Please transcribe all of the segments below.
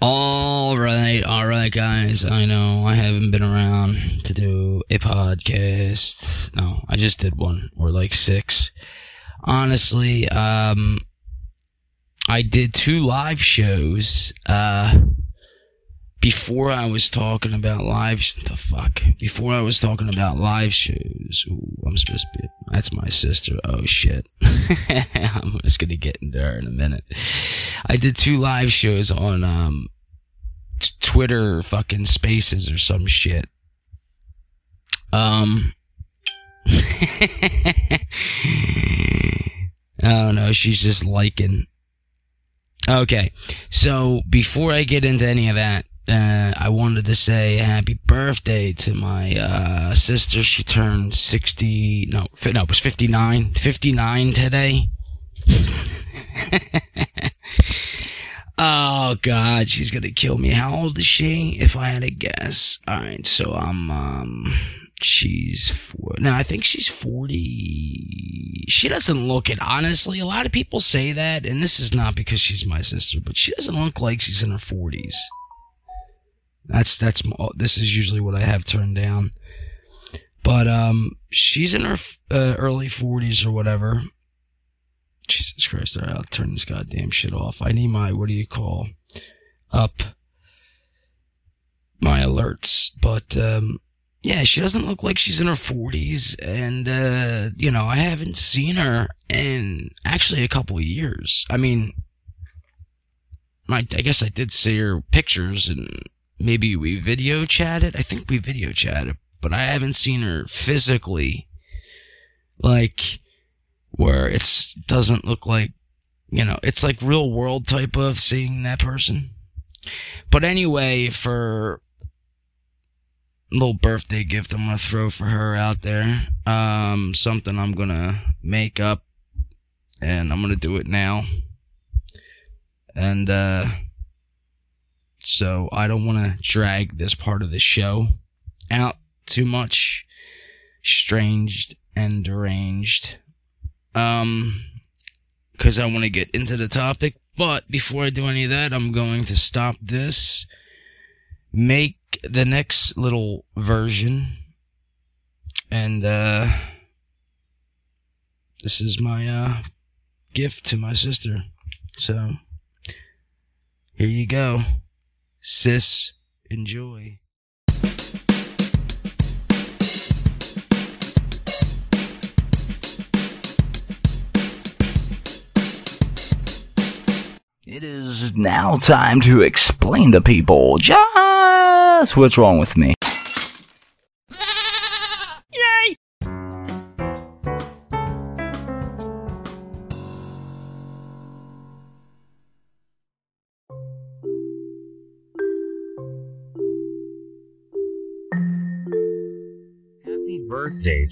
All right, all right, guys. I know I haven't been around to do a podcast. No, I just did one, or like six. Honestly, um, I did two live shows. Uh, before I was talking about live, sh- the fuck. Before I was talking about live shows. Ooh, I'm supposed to be. That's my sister. Oh shit. I'm just gonna get into her in a minute. I did two live shows on um, t- Twitter, fucking Spaces or some shit. Um. oh no, she's just liking. Okay, so before I get into any of that, uh, I wanted to say happy birthday to my uh, sister. She turned 60, no, no, it was 59, 59 today. oh God, she's gonna kill me. How old is she? If I had to guess. All right, so I'm um, she's four. No, I think she's 40. She doesn't look it. Honestly, a lot of people say that, and this is not because she's my sister, but she doesn't look like she's in her 40s. That's that's this is usually what I have turned down. But um, she's in her uh, early forties or whatever. Jesus Christ! All right, I'll turn this goddamn shit off. I need my what do you call up my alerts. But um, yeah, she doesn't look like she's in her forties, and uh, you know I haven't seen her in actually a couple years. I mean, I, I guess I did see her pictures and maybe we video chatted. I think we video chatted, but I haven't seen her physically. Like, where it's doesn't look like, you know, it's like real world type of seeing that person. But anyway, for little birthday gift I'm gonna throw for her out there, um, something I'm gonna make up, and I'm gonna do it now. And uh so I don't want to drag this part of the show out too much. Stranged and deranged. Um, because I want to get into the topic. But before I do any of that, I'm going to stop this, make the next little version, and uh, this is my uh, gift to my sister. So, here you go. Sis, enjoy. It is now time to explain to people just what's wrong with me.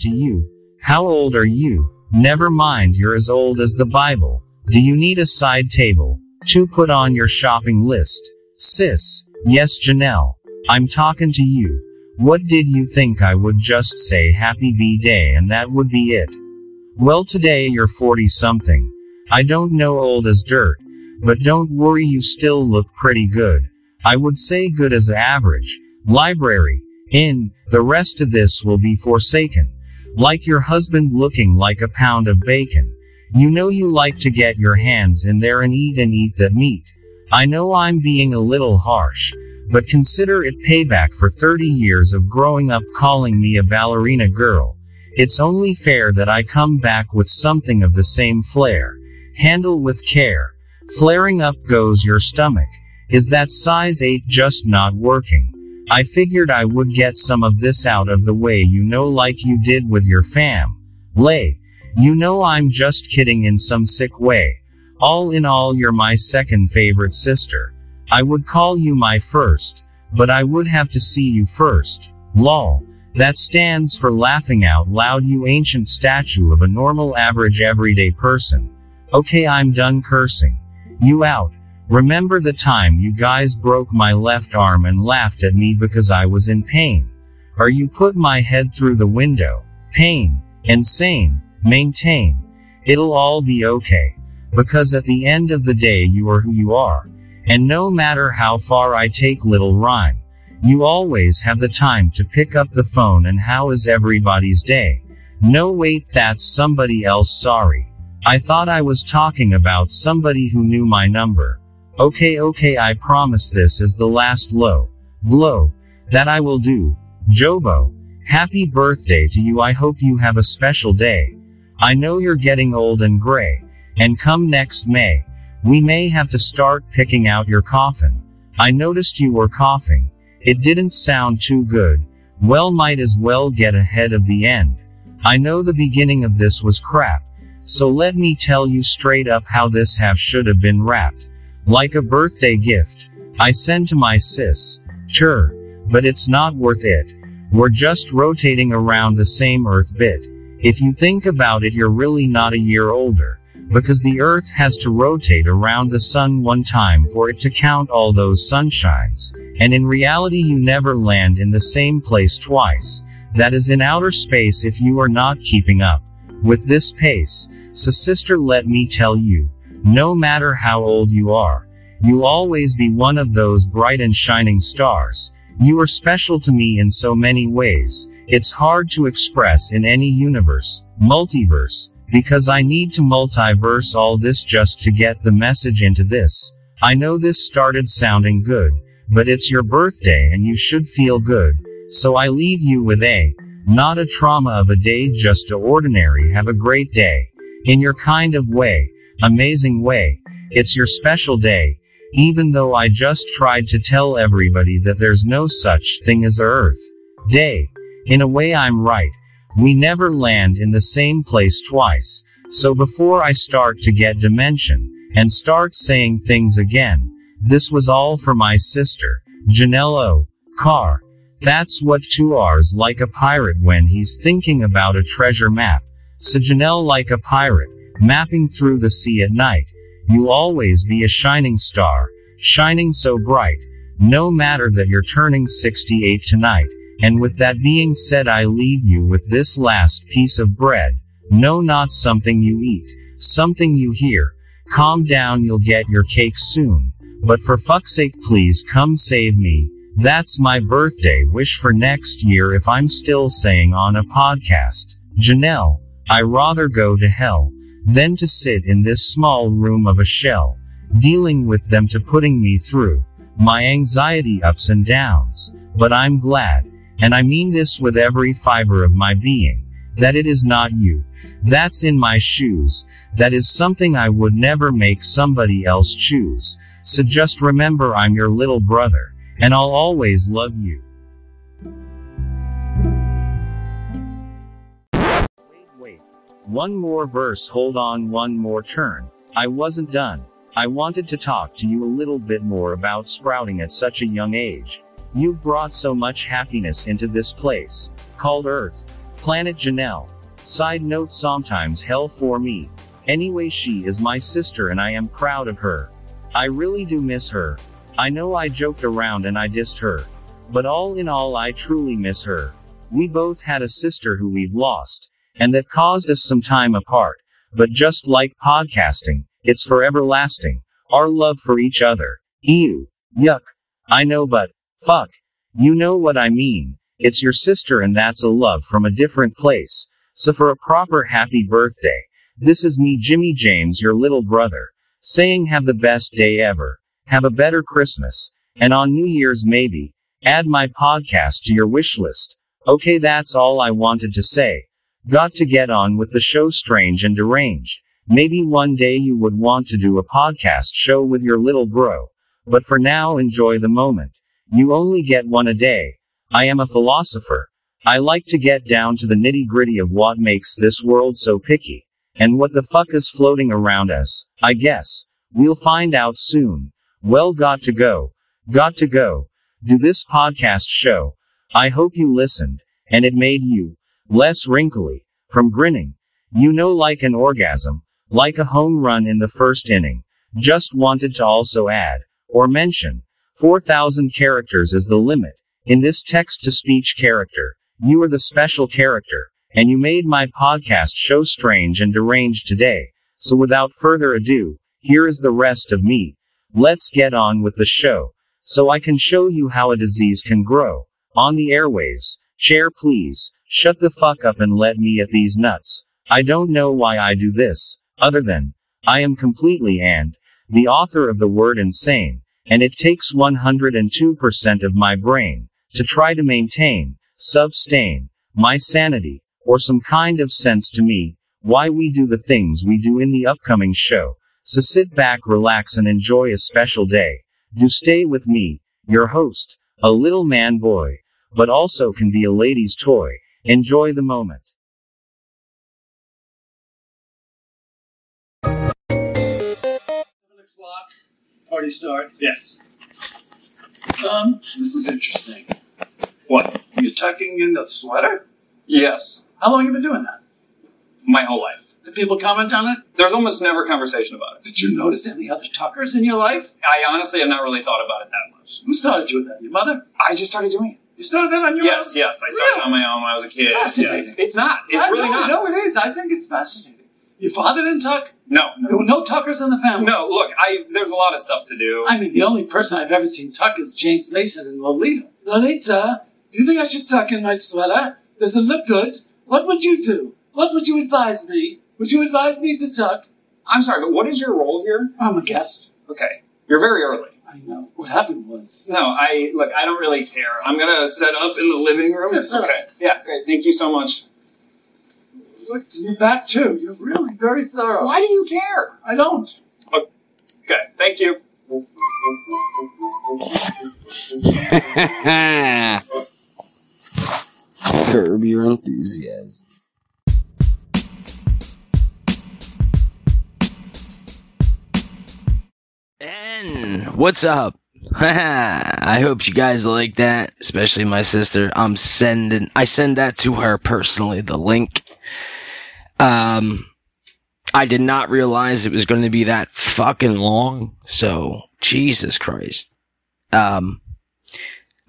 To you. How old are you? Never mind, you're as old as the Bible. Do you need a side table to put on your shopping list? Sis, yes, Janelle. I'm talking to you. What did you think I would just say happy B day and that would be it? Well, today you're 40 something. I don't know old as dirt, but don't worry, you still look pretty good. I would say good as average. Library. In. The rest of this will be forsaken. Like your husband looking like a pound of bacon. You know you like to get your hands in there and eat and eat that meat. I know I'm being a little harsh, but consider it payback for 30 years of growing up calling me a ballerina girl. It's only fair that I come back with something of the same flair. Handle with care. Flaring up goes your stomach. Is that size 8 just not working? I figured I would get some of this out of the way you know like you did with your fam. Lay. You know I'm just kidding in some sick way. All in all you're my second favorite sister. I would call you my first, but I would have to see you first. Lol. That stands for laughing out loud you ancient statue of a normal average everyday person. Okay I'm done cursing. You out. Remember the time you guys broke my left arm and laughed at me because I was in pain? Or you put my head through the window? Pain. Insane. Maintain. It'll all be okay. Because at the end of the day you are who you are. And no matter how far I take little rhyme, you always have the time to pick up the phone and how is everybody's day? No wait that's somebody else sorry. I thought I was talking about somebody who knew my number. Okay okay I promise this is the last low blow that I will do. Jobo. Happy birthday to you I hope you have a special day. I know you're getting old and gray. And come next May, we may have to start picking out your coffin. I noticed you were coughing. It didn't sound too good. Well might as well get ahead of the end. I know the beginning of this was crap. So let me tell you straight up how this half should have been wrapped. Like a birthday gift. I send to my sis. Sure. But it's not worth it. We're just rotating around the same earth bit. If you think about it you're really not a year older. Because the earth has to rotate around the sun one time for it to count all those sunshines. And in reality you never land in the same place twice. That is in outer space if you are not keeping up with this pace. So sister let me tell you, no matter how old you are, you'll always be one of those bright and shining stars. You are special to me in so many ways. It's hard to express in any universe, multiverse, because I need to multiverse all this just to get the message into this. I know this started sounding good, but it's your birthday and you should feel good. So I leave you with a, not a trauma of a day just a ordinary have a great day. In your kind of way, amazing way. It's your special day. Even though I just tried to tell everybody that there's no such thing as Earth Day. In a way I'm right. We never land in the same place twice. So before I start to get dimension, and start saying things again, this was all for my sister, Janelle O. Carr. That's what two R's like a pirate when he's thinking about a treasure map. So Janelle like a pirate, mapping through the sea at night. You'll always be a shining star, shining so bright, no matter that you're turning 68 tonight. And with that being said, I leave you with this last piece of bread. No, not something you eat, something you hear. Calm down, you'll get your cake soon. But for fuck's sake, please come save me. That's my birthday wish for next year if I'm still saying on a podcast. Janelle, I rather go to hell than to sit in this small room of a shell, dealing with them to putting me through my anxiety ups and downs. But I'm glad, and I mean this with every fiber of my being, that it is not you. That's in my shoes. That is something I would never make somebody else choose. So just remember I'm your little brother. And I'll always love you. One more verse, hold on one more turn. I wasn't done. I wanted to talk to you a little bit more about sprouting at such a young age. You've brought so much happiness into this place, called Earth. Planet Janelle. Side note sometimes hell for me. Anyway, she is my sister and I am proud of her. I really do miss her. I know I joked around and I dissed her. But all in all, I truly miss her. We both had a sister who we've lost, and that caused us some time apart. But just like podcasting, it's forever lasting. Our love for each other. Ew. Yuck. I know, but fuck. You know what I mean. It's your sister, and that's a love from a different place. So, for a proper happy birthday, this is me, Jimmy James, your little brother, saying have the best day ever. Have a better Christmas. And on New Year's maybe, add my podcast to your wish list. Okay, that's all I wanted to say. Got to get on with the show Strange and Deranged. Maybe one day you would want to do a podcast show with your little bro. But for now, enjoy the moment. You only get one a day. I am a philosopher. I like to get down to the nitty gritty of what makes this world so picky. And what the fuck is floating around us, I guess. We'll find out soon. Well, got to go. Got to go. Do this podcast show. I hope you listened, and it made you less wrinkly from grinning. You know, like an orgasm, like a home run in the first inning. Just wanted to also add, or mention, 4,000 characters is the limit. In this text to speech character, you are the special character, and you made my podcast show strange and deranged today. So without further ado, here is the rest of me. Let's get on with the show. So I can show you how a disease can grow. On the airwaves. Chair please. Shut the fuck up and let me at these nuts. I don't know why I do this, other than, I am completely and, the author of the word insane, and it takes 102% of my brain, to try to maintain, sustain, my sanity, or some kind of sense to me, why we do the things we do in the upcoming show. So sit back, relax, and enjoy a special day. Do stay with me, your host, a little man boy, but also can be a lady's toy. Enjoy the moment. o'clock, party starts. Yes. Um, this is interesting. What? You're tucking in the sweater? Yes. How long have you been doing that? My whole life. Did people comment on it? There's almost never conversation about it. Did you notice any other tuckers in your life? I honestly have not really thought about it that much. Who started you with that? Your mother? I just started doing it. You started that on your Yes, own? yes. Yes. I started Really? on my own when I was a kid. Fascinating. Yes. It's not. It's I really know, not. No, it is. I think it's fascinating. Your father didn't tuck? No. There No. were no tuckers in the family? No, look, I there's a lot of stuff to do. I mean, the only person I've ever seen tuck is James Mason and Lolita. Lolita, do you think I should tuck in my sweater? Does it look good? What would you do? What would you advise me? Would you advise me to tuck? I'm sorry, but what is your role here? I'm a guest. Okay. You're very early. I know. What happened was. No, I look, I don't really care. I'm gonna set up in the living room. Yeah, set up. okay. Yeah, great. Thank you so much. Look, it's in your back too. You're really very thorough. Why do you care? I don't. Okay, thank you. Curb your enthusiasm. And what's up? I hope you guys like that, especially my sister. I'm sending, I send that to her personally, the link. Um, I did not realize it was going to be that fucking long. So, Jesus Christ. Um,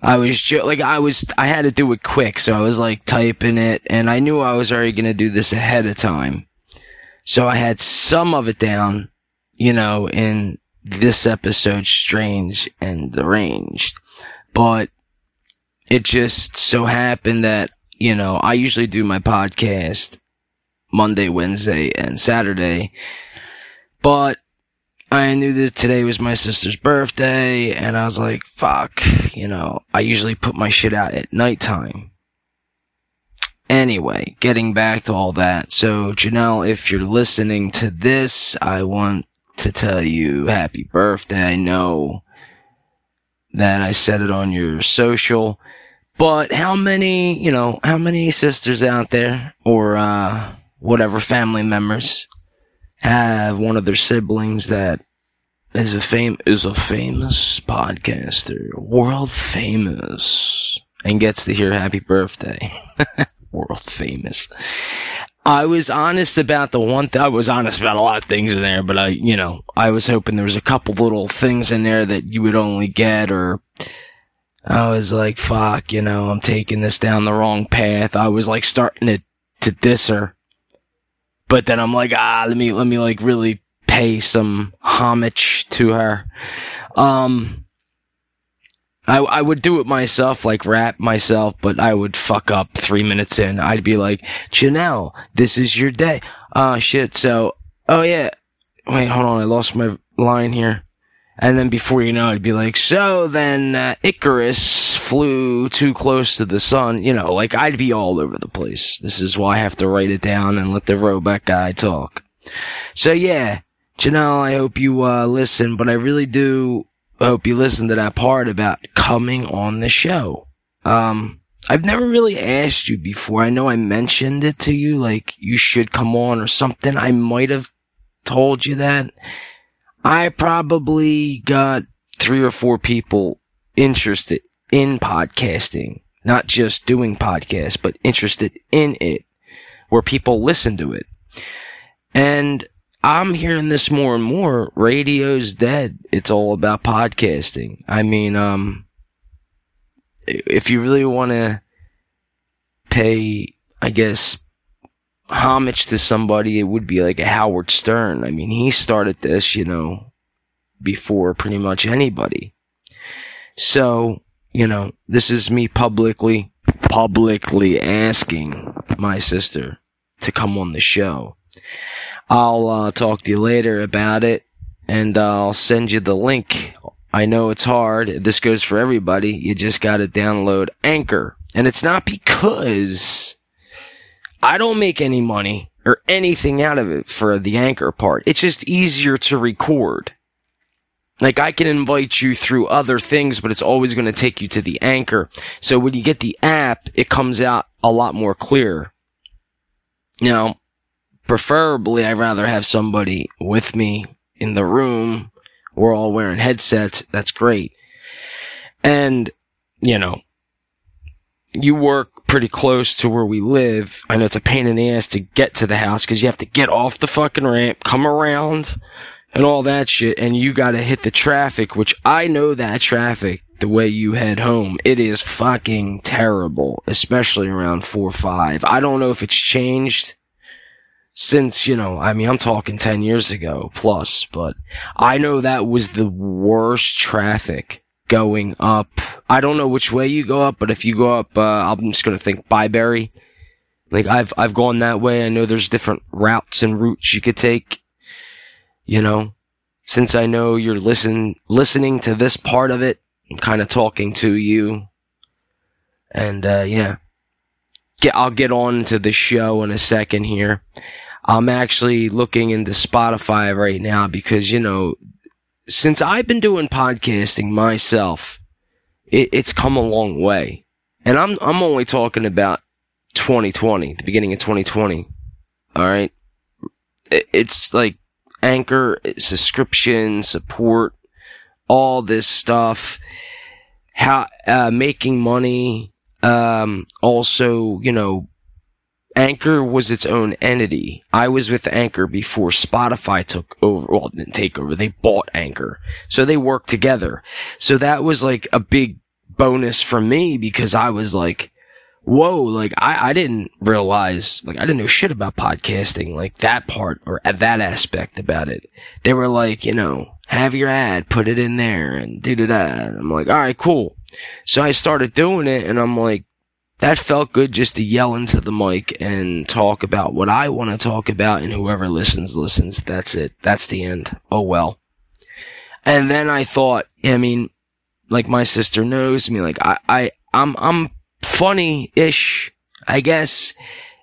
I was ju- like, I was, I had to do it quick. So I was like typing it and I knew I was already going to do this ahead of time. So I had some of it down, you know, in this episode, Strange and Deranged. But it just so happened that, you know, I usually do my podcast Monday, Wednesday, and Saturday. But I knew that today was my sister's birthday, and I was like, fuck, you know, I usually put my shit out at nighttime. Anyway, getting back to all that. So, Janelle, if you're listening to this, I want to tell you happy birthday. I know that I said it on your social, but how many, you know, how many sisters out there or, uh, whatever family members have one of their siblings that is a fame, is a famous podcaster, world famous, and gets to hear happy birthday. world famous. I was honest about the one thing. I was honest about a lot of things in there, but I, you know, I was hoping there was a couple little things in there that you would only get or I was like, fuck, you know, I'm taking this down the wrong path. I was like starting to, to diss her. But then I'm like, ah, let me, let me like really pay some homage to her. Um, I, I would do it myself, like rap myself, but I would fuck up three minutes in. I'd be like, Janelle, this is your day. Oh shit. So, oh yeah. Wait, hold on. I lost my line here. And then before you know, it, would be like, so then uh, Icarus flew too close to the sun. You know, like I'd be all over the place. This is why I have to write it down and let the robot guy talk. So yeah, Janelle, I hope you uh, listen, but I really do hope you listened to that part about coming on the show. Um, I've never really asked you before. I know I mentioned it to you, like you should come on or something. I might have told you that. I probably got three or four people interested in podcasting, not just doing podcasts, but interested in it, where people listen to it. And I'm hearing this more and more. Radio's dead. It's all about podcasting. I mean, um, if you really want to pay, I guess, homage to somebody, it would be like a Howard Stern. I mean, he started this, you know, before pretty much anybody. So, you know, this is me publicly, publicly asking my sister to come on the show. I'll uh, talk to you later about it and uh, I'll send you the link. I know it's hard. This goes for everybody. You just got to download Anchor. And it's not because I don't make any money or anything out of it for the Anchor part. It's just easier to record. Like I can invite you through other things, but it's always going to take you to the anchor. So when you get the app, it comes out a lot more clear. Now, preferably I'd rather have somebody with me in the room. We're all wearing headsets. That's great. And, you know, you work pretty close to where we live. I know it's a pain in the ass to get to the house because you have to get off the fucking ramp, come around, and all that shit, and you gotta hit the traffic, which I know that traffic the way you head home. It is fucking terrible, especially around 4 5. I don't know if it's changed since, you know, I mean, I'm talking 10 years ago plus, but I know that was the worst traffic going up. I don't know which way you go up, but if you go up, uh, I'm just gonna think Byberry. Like I've, I've gone that way. I know there's different routes and routes you could take you know, since I know you're listen, listening to this part of it, I'm kind of talking to you. And, uh, yeah. Get, I'll get on to the show in a second here. I'm actually looking into Spotify right now because, you know, since I've been doing podcasting myself, it, it's come a long way. And I'm, I'm only talking about 2020, the beginning of 2020. All right. It, it's like Anchor, subscription, support, all this stuff, how, uh, making money, um, also, you know, Anchor was its own entity. I was with Anchor before Spotify took over. Well, didn't take over. They bought Anchor. So they worked together. So that was like a big bonus for me because I was like, whoa, like I, I didn't realize, like I didn't know shit about podcasting, like that part or that aspect about it. They were like, you know, have your ad, put it in there and do da da. I'm like, all right, cool. So I started doing it and I'm like, that felt good just to yell into the mic and talk about what I want to talk about and whoever listens, listens. That's it. That's the end. Oh well. And then I thought, I mean, like my sister knows me, like I, I, I'm, I'm funny-ish, I guess.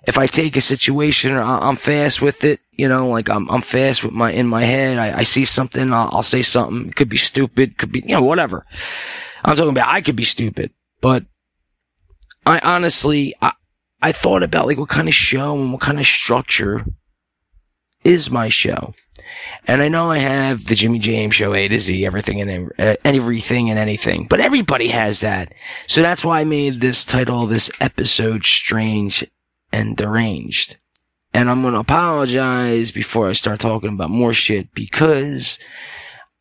If I take a situation, I'm fast with it. You know, like I'm, I'm fast with my, in my head. I, I see something, I'll, I'll say something. It could be stupid, could be, you know, whatever. I'm talking about I could be stupid, but I honestly, I, I thought about like what kind of show and what kind of structure is my show. And I know I have the Jimmy James show A to Z, everything and uh, everything and anything, but everybody has that. So that's why I made this title, this episode, Strange and Deranged. And I'm going to apologize before I start talking about more shit because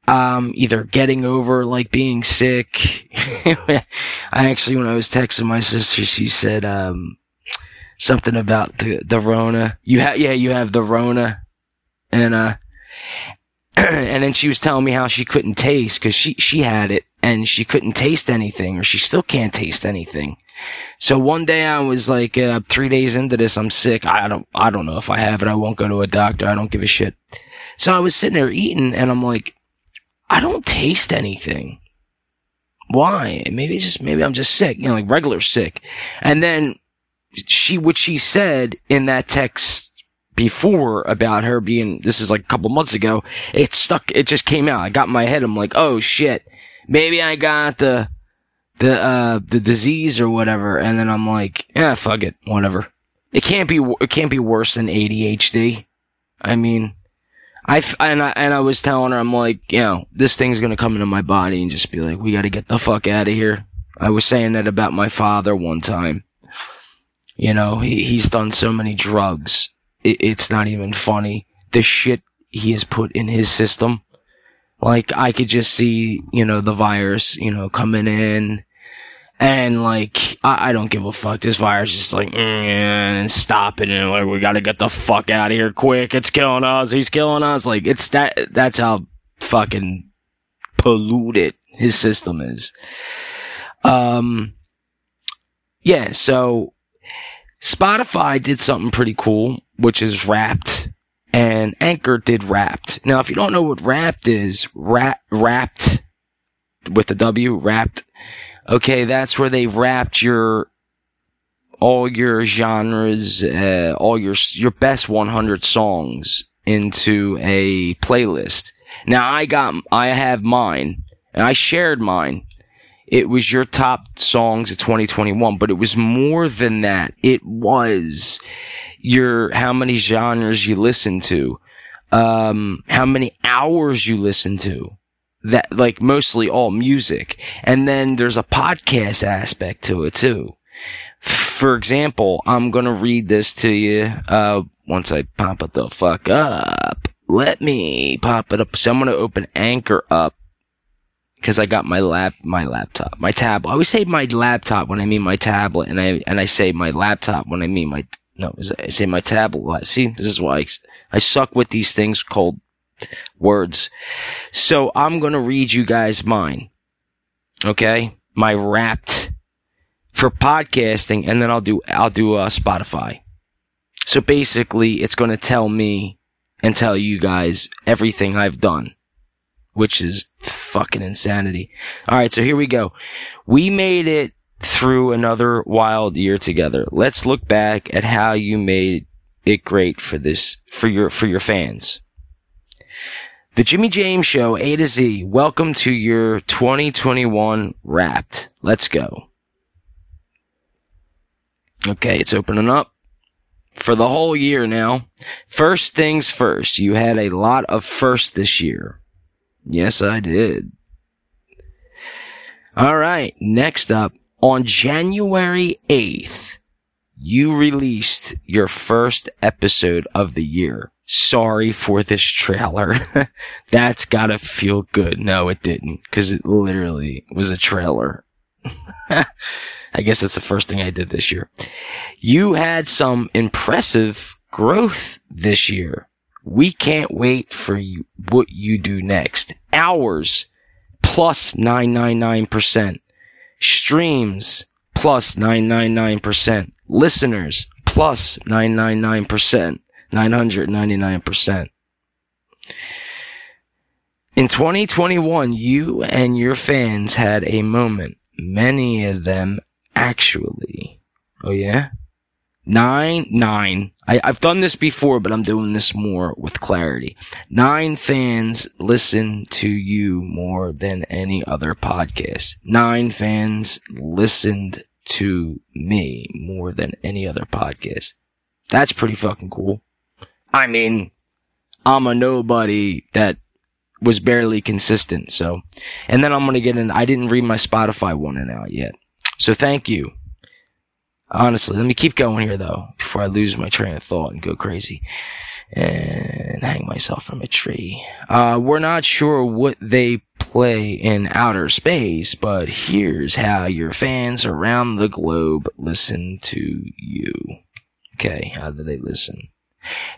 um, either getting over like being sick. I actually, when I was texting my sister, she said, um, something about the, the Rona. You have, yeah, you have the Rona. And, uh, and then she was telling me how she couldn't taste because she, she had it and she couldn't taste anything or she still can't taste anything. So one day I was like, uh, three days into this, I'm sick. I don't, I don't know if I have it. I won't go to a doctor. I don't give a shit. So I was sitting there eating and I'm like, I don't taste anything. Why? Maybe it's just, maybe I'm just sick, you know, like regular sick. And then she, what she said in that text before about her being, this is like a couple months ago, it stuck, it just came out. I got in my head, I'm like, oh shit, maybe I got the, the, uh, the disease or whatever. And then I'm like, yeah, fuck it, whatever. It can't be, it can't be worse than ADHD. I mean, I, and I, and I was telling her, I'm like, you know, this thing's gonna come into my body and just be like, we gotta get the fuck out of here. I was saying that about my father one time. You know, he, he's done so many drugs it, it's not even funny. The shit he has put in his system. Like I could just see, you know, the virus, you know, coming in And like, I, I don't give a fuck. This virus is just like, mm, and stop it. And like, we gotta get the fuck out of here quick. It's killing us. He's killing us. Like, it's that, that's how fucking polluted his system is. Um, yeah, so Spotify did something pretty cool, which is wrapped and Anchor did wrapped. Now, if you don't know what wrapped is, rap, wrapped with the W, wrapped. Okay, that's where they've wrapped your all your genres, uh, all your your best 100 songs into a playlist. Now, I got I have mine, and I shared mine. It was your top songs of 2021, but it was more than that. It was your how many genres you listen to, um, how many hours you listen to. That like mostly all music, and then there's a podcast aspect to it too. For example, I'm gonna read this to you uh, once I pop it the fuck up. Let me pop it up. So I'm gonna open Anchor up because I got my lap, my laptop, my tab. I always say my laptop when I mean my tablet, and I and I say my laptop when I mean my no, I say my tablet. See, this is why I, I suck with these things called words. So I'm gonna read you guys mine. Okay, my wrapped for podcasting, and then I'll do I'll do uh, Spotify. So basically, it's gonna tell me and tell you guys everything I've done, which is fucking insanity. All right, so here we go. We made it through another wild year together. Let's look back at how you made it great for this for your for your fans. The Jimmy James Show A to Z. Welcome to your 2021 Wrapped. Let's go. Okay, it's opening up for the whole year now. First things first, you had a lot of first this year. Yes, I did. All right, next up, on January 8th, you released your first episode of the year. Sorry for this trailer. That's gotta feel good. No, it didn't, because it literally was a trailer. I guess that's the first thing I did this year. You had some impressive growth this year. We can't wait for you, what you do next. Hours plus 999%. Streams plus 999%. Listeners plus 999%. 999%. In 2021, you and your fans had a moment. Many of them actually. Oh yeah? Nine, nine. I, I've done this before, but I'm doing this more with clarity. Nine fans listen to you more than any other podcast. Nine fans listened to me more than any other podcast. That's pretty fucking cool. I mean, I'm a nobody that was barely consistent. So, and then I'm going to get in. I didn't read my Spotify one in out yet. So thank you. Honestly, let me keep going here though, before I lose my train of thought and go crazy and hang myself from a tree. Uh, we're not sure what they play in outer space, but here's how your fans around the globe listen to you. Okay, how do they listen?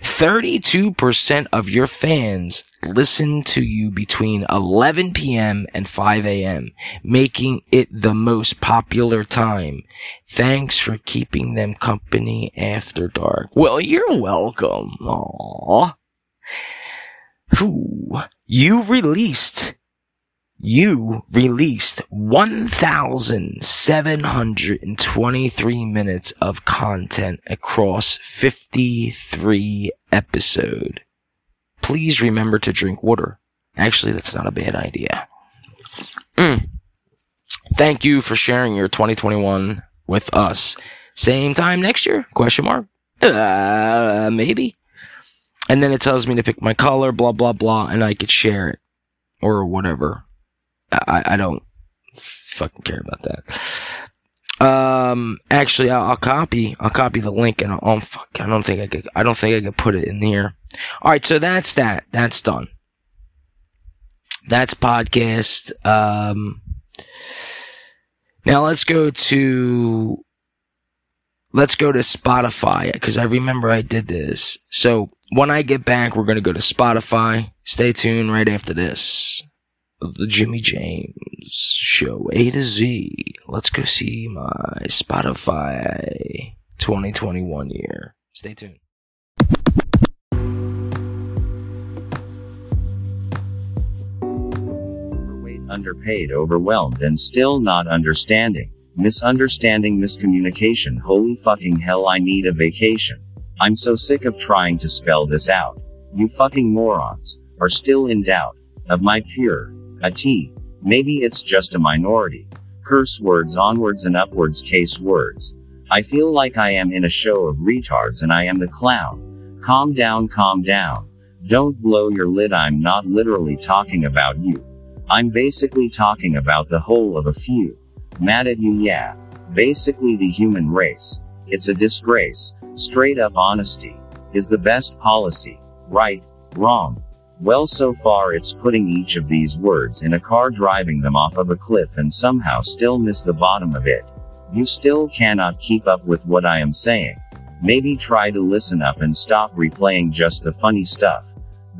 32% of your fans listen to you between 11 p.m. and 5 a.m., making it the most popular time. Thanks for keeping them company after dark. Well, you're welcome. Aww. Who you released you released 1,723 minutes of content across 53 episode. Please remember to drink water. Actually, that's not a bad idea. Mm. Thank you for sharing your 2021 with us. Same time next year? Question mark. Uh, maybe. And then it tells me to pick my color, blah, blah, blah, and I could share it. Or whatever. I, I don't fucking care about that. Um, actually, I'll, I'll, copy, I'll copy the link and I'll, oh, fuck, I don't think I could, I don't think I could put it in here. Alright, so that's that. That's done. That's podcast. Um, Now let's go to let's go to Spotify because I remember I did this. So when I get back, we're gonna go to Spotify. Stay tuned right after this. The Jimmy James Show A to Z. Let's go see my Spotify 2021 year. Stay tuned. underpaid, overwhelmed, and still not understanding. Misunderstanding, miscommunication. Holy fucking hell, I need a vacation. I'm so sick of trying to spell this out. You fucking morons are still in doubt of my pure a T. Maybe it's just a minority. Curse words onwards and upwards case words. I feel like I am in a show of retards and I am the clown. Calm down, calm down. Don't blow your lid. I'm not literally talking about you. I'm basically talking about the whole of a few. Mad at you, yeah. Basically, the human race. It's a disgrace. Straight up honesty is the best policy. Right, wrong. Well, so far it's putting each of these words in a car, driving them off of a cliff, and somehow still miss the bottom of it. You still cannot keep up with what I am saying. Maybe try to listen up and stop replaying just the funny stuff.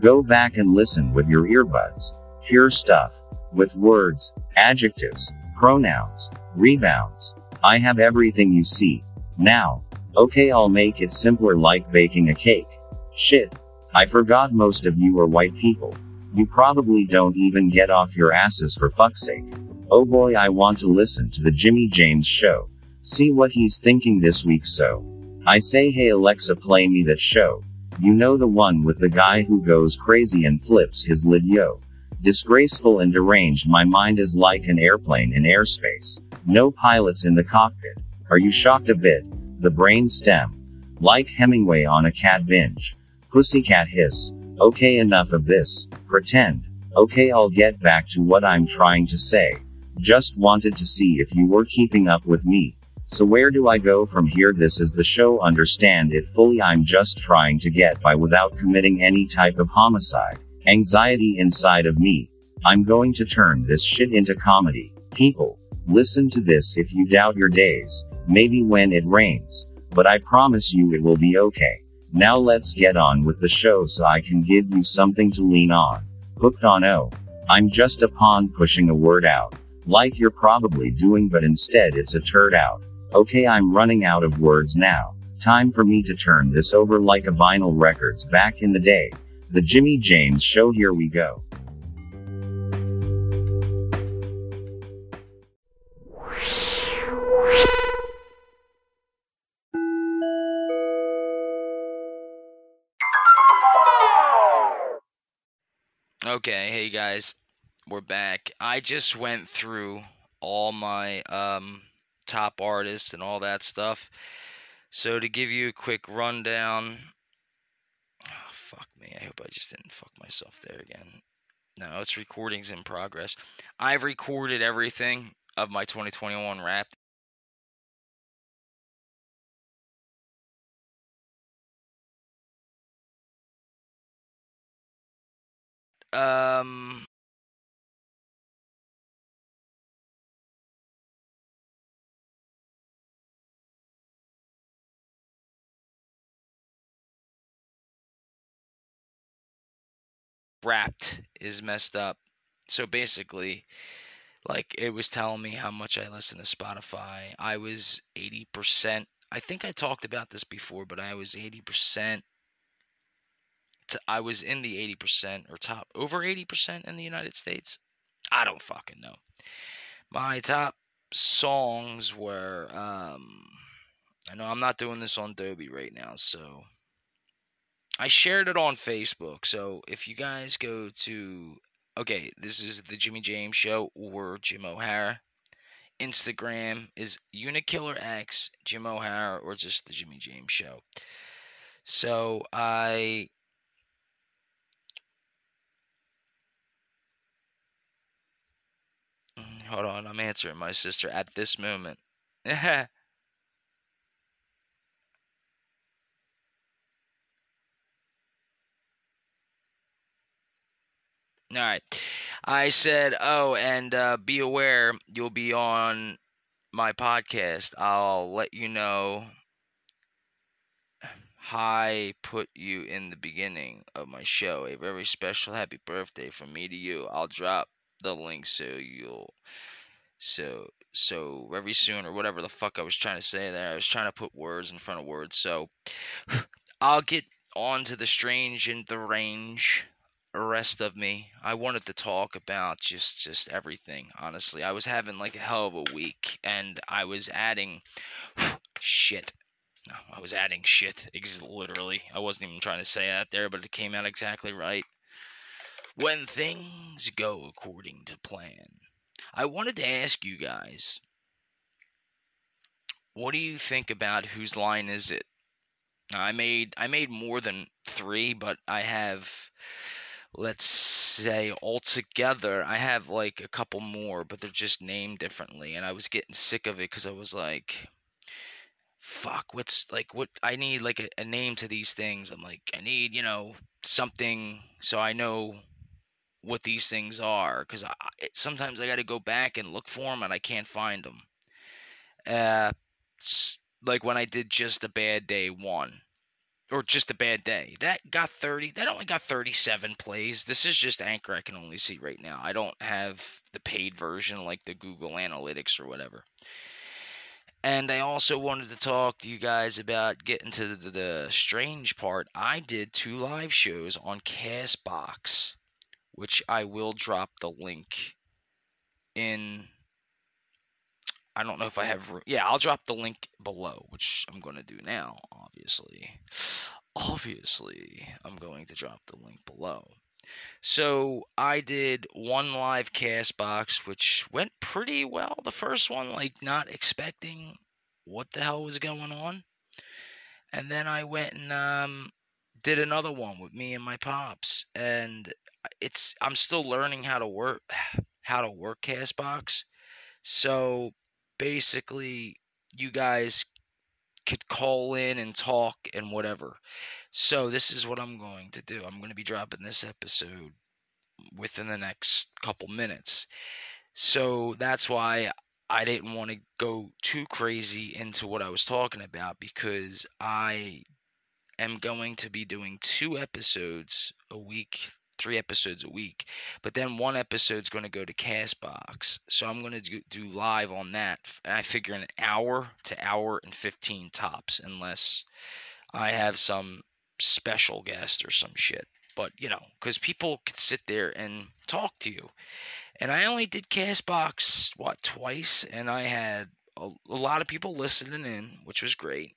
Go back and listen with your earbuds. Pure stuff. With words, adjectives, pronouns, rebounds. I have everything you see. Now. Okay, I'll make it simpler like baking a cake. Shit. I forgot most of you are white people. You probably don't even get off your asses for fuck's sake. Oh boy, I want to listen to the Jimmy James show. See what he's thinking this week, so. I say, hey Alexa, play me that show. You know the one with the guy who goes crazy and flips his lid, yo. Disgraceful and deranged, my mind is like an airplane in airspace. No pilots in the cockpit. Are you shocked a bit? The brain stem. Like Hemingway on a cat binge. Pussycat hiss. Okay, enough of this. Pretend. Okay, I'll get back to what I'm trying to say. Just wanted to see if you were keeping up with me. So where do I go from here? This is the show. Understand it fully. I'm just trying to get by without committing any type of homicide. Anxiety inside of me. I'm going to turn this shit into comedy. People, listen to this if you doubt your days. Maybe when it rains. But I promise you it will be okay. Now let's get on with the show so I can give you something to lean on. Hooked on O. I'm just a pawn pushing a word out. Like you're probably doing, but instead it's a turd out. Okay, I'm running out of words now. Time for me to turn this over like a vinyl records back in the day. The Jimmy James Show, here we go. Okay, hey guys, we're back. I just went through all my um, top artists and all that stuff. So to give you a quick rundown, oh, fuck me. I hope I just didn't fuck myself there again. No, it's recordings in progress. I've recorded everything of my 2021 rap. Um, wrapped is messed up. So basically, like it was telling me how much I listen to Spotify. I was 80%. I think I talked about this before, but I was 80%. I was in the 80% or top over 80% in the United States. I don't fucking know. My top songs were um I know I'm not doing this on Dolby right now, so I shared it on Facebook. So if you guys go to okay, this is the Jimmy James Show or Jim O'Hara. Instagram is Unikiller X, Jim O'Hara, or just the Jimmy James Show. So I hold on, I'm answering my sister at this moment. All right. I said, oh, and uh, be aware you'll be on my podcast, I'll let you know. Hi, put you in the beginning of my show. A very special happy birthday from me to you. I'll drop the link so you'll so so very soon or whatever the fuck I was trying to say there. I was trying to put words in front of words. So I'll get on to the strange and the range rest of me. I wanted to talk about just just everything, honestly. I was having like a hell of a week and I was adding shit. No, I was adding shit, literally. I wasn't even trying to say that there, but it came out exactly right. When things go according to plan. I wanted to ask you guys what do you think about whose line is it? I made I made more than 3, but I have let's say altogether I have like a couple more, but they're just named differently and I was getting sick of it cuz I was like fuck what's like what I need like a, a name to these things. I'm like I need, you know, something so I know what these things are because sometimes I got to go back and look for them and I can't find them. Uh, like when I did just a bad day one, or just a bad day, that got thirty. That only got thirty-seven plays. This is just Anchor. I can only see right now. I don't have the paid version like the Google Analytics or whatever. And I also wanted to talk to you guys about getting to the, the strange part. I did two live shows on Castbox which I will drop the link in. I don't know if I have room. Yeah, I'll drop the link below, which I'm going to do now, obviously. Obviously, I'm going to drop the link below. So, I did one live Castbox, which went pretty well. The first one, like, not expecting what the hell was going on. And then I went and um, did another one with me and my pops. And it's I'm still learning how to work how to work Castbox. So basically, you guys could call in and talk and whatever. So this is what I'm going to do. I'm going to be dropping this episode within the next couple minutes. So that's why I didn't want to go too crazy into what I was talking about because I am going to be doing two episodes a week three episodes a week. But then one episode's going to go to Castbox. So I'm going to do, do live on that. And I figure an hour to hour and 15 tops, unless I have some special guest or some shit. But, you know, because people could sit there and talk to you. And I only did Castbox, what, twice? And I had a, a lot of people listening in, which was great.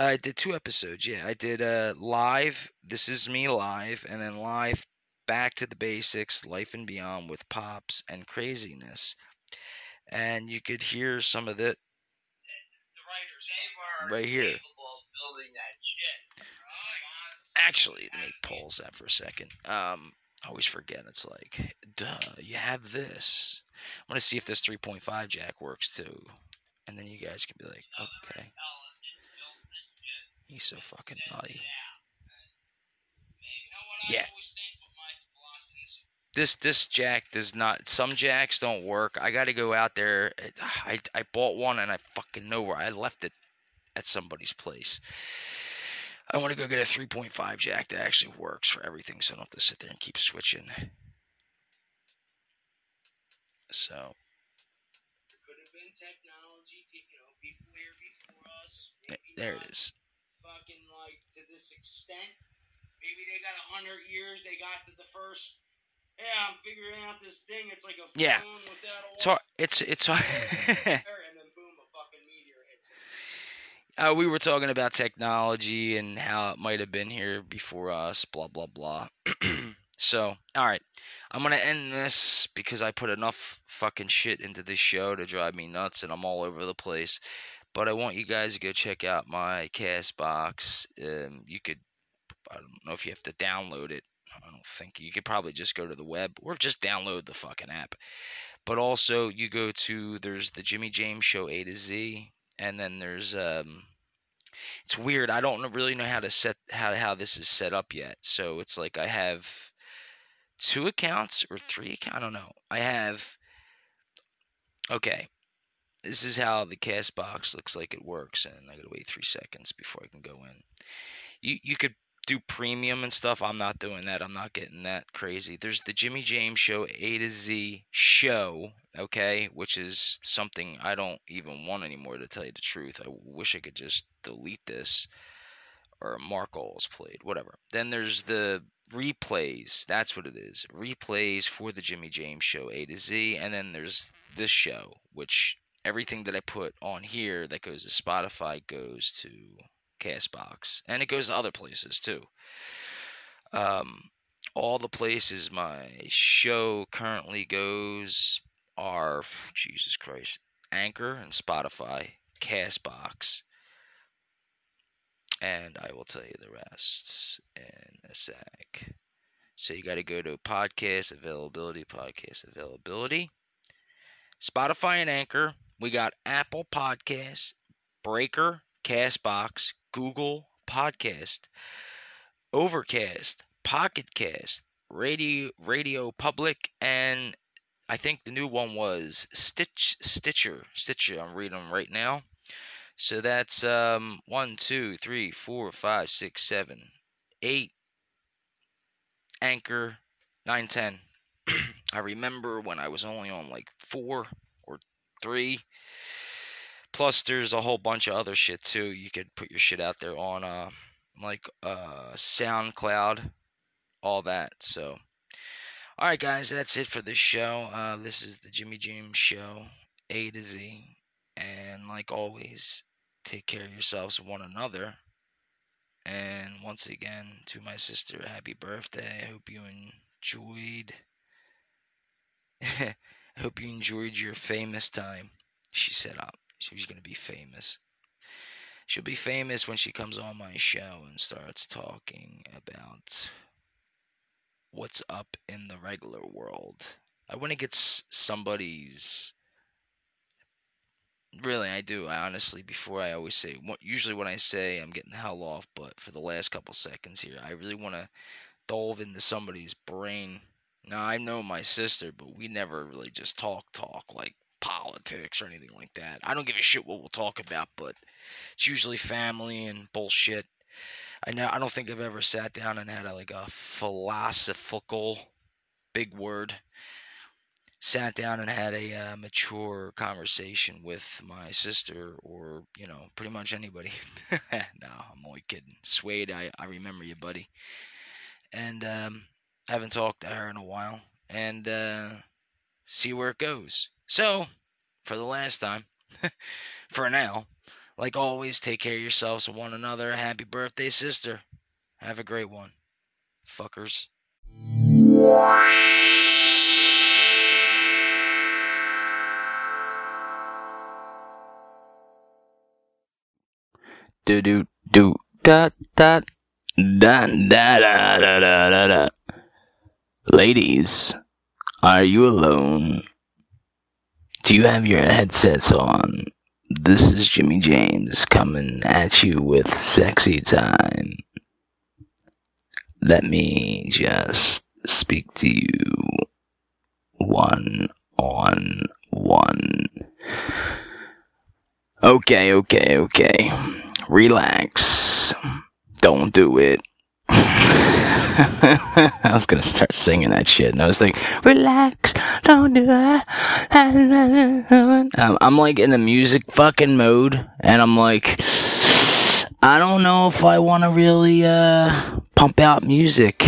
I did two episodes. Yeah, I did uh, live. This is me live, and then live back to the basics, life and beyond with pops and craziness. And you could hear some of it right here. Actually, let me pause that for a second. Um, I always forget. It's like, duh, you have this. I want to see if this 3.5 jack works too, and then you guys can be like, okay. He's so fucking nutty. Yeah. This this jack does not. Some jacks don't work. I got to go out there. I I bought one and I fucking know where I left it at somebody's place. I want to go get a 3.5 jack that actually works for everything, so I don't have to sit there and keep switching. So. Could have been technology, you know, people here before us. There it is fucking like to this extent. Maybe they got a hundred years. They got to the first. Yeah, I'm figuring out this thing. It's like a yeah. it's. It's it's hard. and then boom, a fucking meteor hits it. Uh, we were talking about technology and how it might have been here before us. Blah blah blah. so, all right, I'm gonna end this because I put enough fucking shit into this show to drive me nuts, and I'm all over the place. But I want you guys to go check out my Castbox. Um, you could, I don't know if you have to download it. I don't think you could probably just go to the web or just download the fucking app. But also, you go to there's the Jimmy James Show A to Z, and then there's um, it's weird. I don't really know how to set how how this is set up yet. So it's like I have two accounts or three. I don't know. I have okay. This is how the Castbox looks like it works, and I gotta wait three seconds before I can go in. You you could do premium and stuff. I'm not doing that. I'm not getting that crazy. There's the Jimmy James Show A to Z show, okay, which is something I don't even want anymore to tell you the truth. I wish I could just delete this or mark all played, whatever. Then there's the replays. That's what it is. Replays for the Jimmy James Show A to Z, and then there's this show, which everything that I put on here that goes to Spotify goes to Castbox, and it goes to other places too. Um, all the places my show currently goes are Jesus Christ, Anchor and Spotify, Castbox, and I will tell you the rest in a sec. So you got to go to podcast availability, podcast availability, Spotify and Anchor. We got Apple Podcasts, Breaker, Castbox, Google Podcast, Overcast, Pocket Cast, Radio Radio Public, and I think the new one was Stitch Stitcher. Stitcher. I'm reading them right now. So that's um one, two, three, four, five, six, seven, eight. Anchor, nine, ten. I remember when I was only on like four or three. Plus, there's a whole bunch of other shit too. You could put your shit out there on uh like uh SoundCloud, all that. So, all right, guys, that's it for this show. Uh, this is the Jimmy James Show, A to Z, and like always, take care of yourselves one another. And once again, to my sister, happy birthday. I hope you enjoyed. I hope you enjoyed your famous time. She said, up. she was going to be famous. She'll be famous when she comes on my show and starts talking about what's up in the regular world. I want to get somebody's. Really, I do. I honestly, before I always say, usually when I say I'm getting the hell off, but for the last couple seconds here, I really want to delve into somebody's brain. Now, I know my sister, but we never really just talk, talk like politics or anything like that. I don't give a shit what we'll talk about, but it's usually family and bullshit. I know I don't think I've ever sat down and had a, like a philosophical big word. Sat down and had a uh, mature conversation with my sister or you know pretty much anybody. No i'm only kidding. Suede, I, I remember you buddy. And um haven't talked to her in a while. And uh see where it goes so for the last time for now like always take care of yourselves and one another happy birthday sister have a great one fuckers Do do do da da da da da da da da. Ladies, are you alone? Do you have your headsets on? This is Jimmy James coming at you with sexy time. Let me just speak to you one on one. Okay, okay, okay. Relax. Don't do it. I was gonna start singing that shit, and I was like, "Relax, don't do it." Um, I'm like in the music fucking mode, and I'm like, I don't know if I want to really uh pump out music.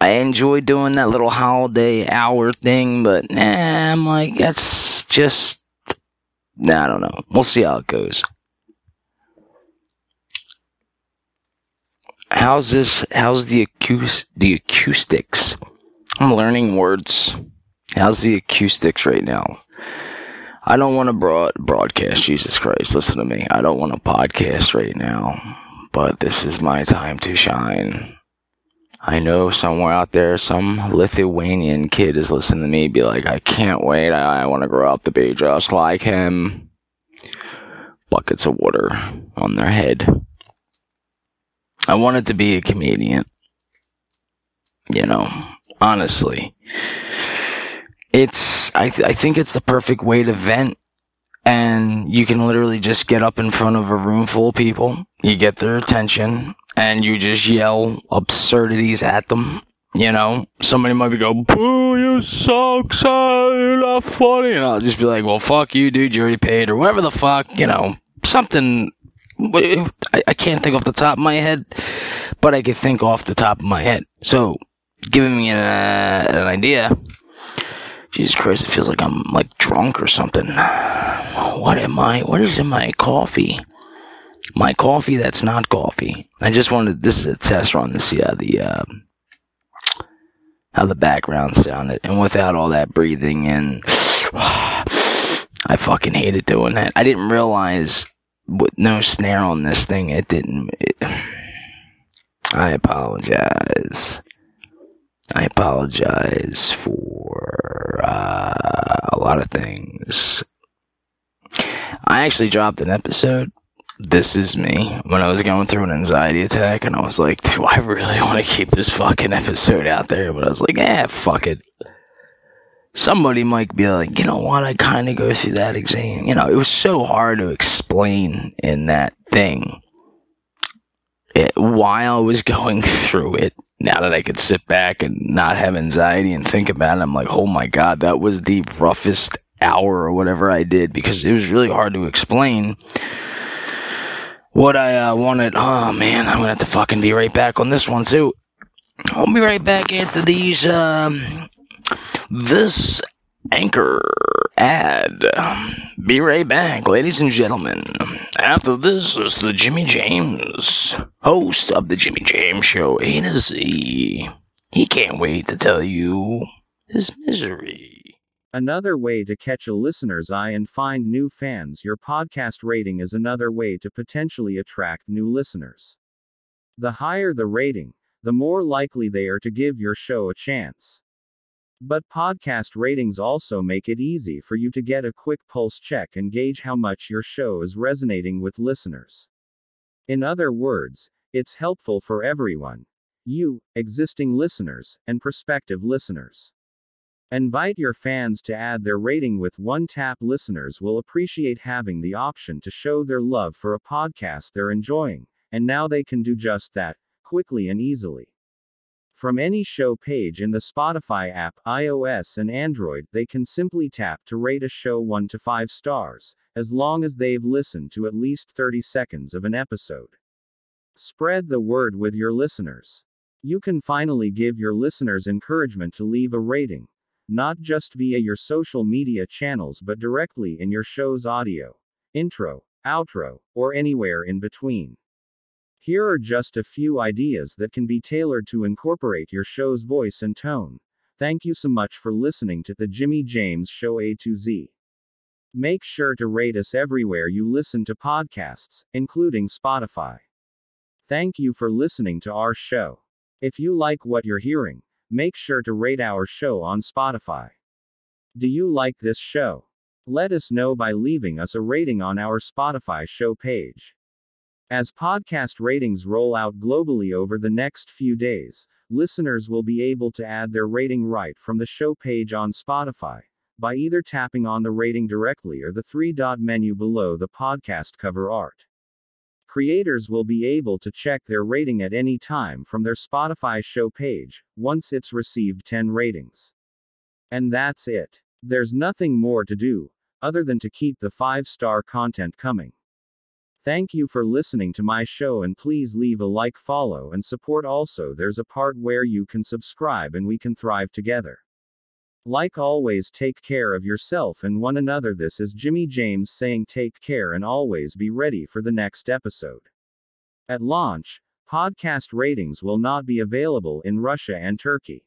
I enjoy doing that little holiday hour thing, but eh, I'm like, that's just Nah, I don't know. We'll see how it goes. How's this? How's the acous the acoustics? I'm learning words. How's the acoustics right now? I don't want to broad broadcast. Jesus Christ, listen to me. I don't want to podcast right now, but this is my time to shine. I know somewhere out there, some Lithuanian kid is listening to me, be like, I can't wait. I, I want to grow up to be just like him. Buckets of water on their head. I wanted to be a comedian. You know, honestly. It's I th- I think it's the perfect way to vent and you can literally just get up in front of a room full of people. You get their attention and you just yell absurdities at them. You know, somebody might be go, "Boo, you suck, son, you're not funny," and I'll just be like, "Well, fuck you, dude. You already paid, or whatever the fuck." You know, something. I, can't think off the top of my head, but I can think off the top of my head. So, giving me an, uh, an idea. Jesus Christ, it feels like I'm like drunk or something. What am I? What is in my coffee? My coffee that's not coffee. I just wanted, this is a test run to see how the, uh, how the background sounded. And without all that breathing and I fucking hated doing that. I didn't realize with no snare on this thing, it didn't. It, I apologize. I apologize for uh, a lot of things. I actually dropped an episode. This is me when I was going through an anxiety attack, and I was like, "Do I really want to keep this fucking episode out there?" But I was like, "Eh, fuck it." Somebody might be like, "You know what? I kind of go through that exam." You know, it was so hard to explain in that thing it, while I was going through it now that I could sit back and not have anxiety and think about it, I'm like, oh my god, that was the roughest hour or whatever I did because it was really hard to explain what I uh, wanted. Oh man, I'm gonna have to fucking be right back on this one too. I'll be right back after these. Um, this anchor ad. Be right back, ladies and gentlemen. After this is the Jimmy James, host of the Jimmy James Show A to Z. He can't wait to tell you his misery. Another way to catch a listener's eye and find new fans. Your podcast rating is another way to potentially attract new listeners. The higher the rating, the more likely they are to give your show a chance. But podcast ratings also make it easy for you to get a quick pulse check and gauge how much your show is resonating with listeners. In other words, it's helpful for everyone you, existing listeners, and prospective listeners. Invite your fans to add their rating with one tap. Listeners will appreciate having the option to show their love for a podcast they're enjoying, and now they can do just that, quickly and easily. From any show page in the Spotify app, iOS and Android, they can simply tap to rate a show 1 to 5 stars, as long as they've listened to at least 30 seconds of an episode. Spread the word with your listeners. You can finally give your listeners encouragement to leave a rating, not just via your social media channels but directly in your show's audio, intro, outro, or anywhere in between. Here are just a few ideas that can be tailored to incorporate your show's voice and tone. Thank you so much for listening to the Jimmy James Show A to Z. Make sure to rate us everywhere you listen to podcasts, including Spotify. Thank you for listening to our show. If you like what you're hearing, make sure to rate our show on Spotify. Do you like this show? Let us know by leaving us a rating on our Spotify show page. As podcast ratings roll out globally over the next few days, listeners will be able to add their rating right from the show page on Spotify by either tapping on the rating directly or the three dot menu below the podcast cover art. Creators will be able to check their rating at any time from their Spotify show page once it's received 10 ratings. And that's it. There's nothing more to do other than to keep the 5 star content coming. Thank you for listening to my show and please leave a like, follow, and support. Also, there's a part where you can subscribe and we can thrive together. Like always, take care of yourself and one another. This is Jimmy James saying take care and always be ready for the next episode. At launch, podcast ratings will not be available in Russia and Turkey.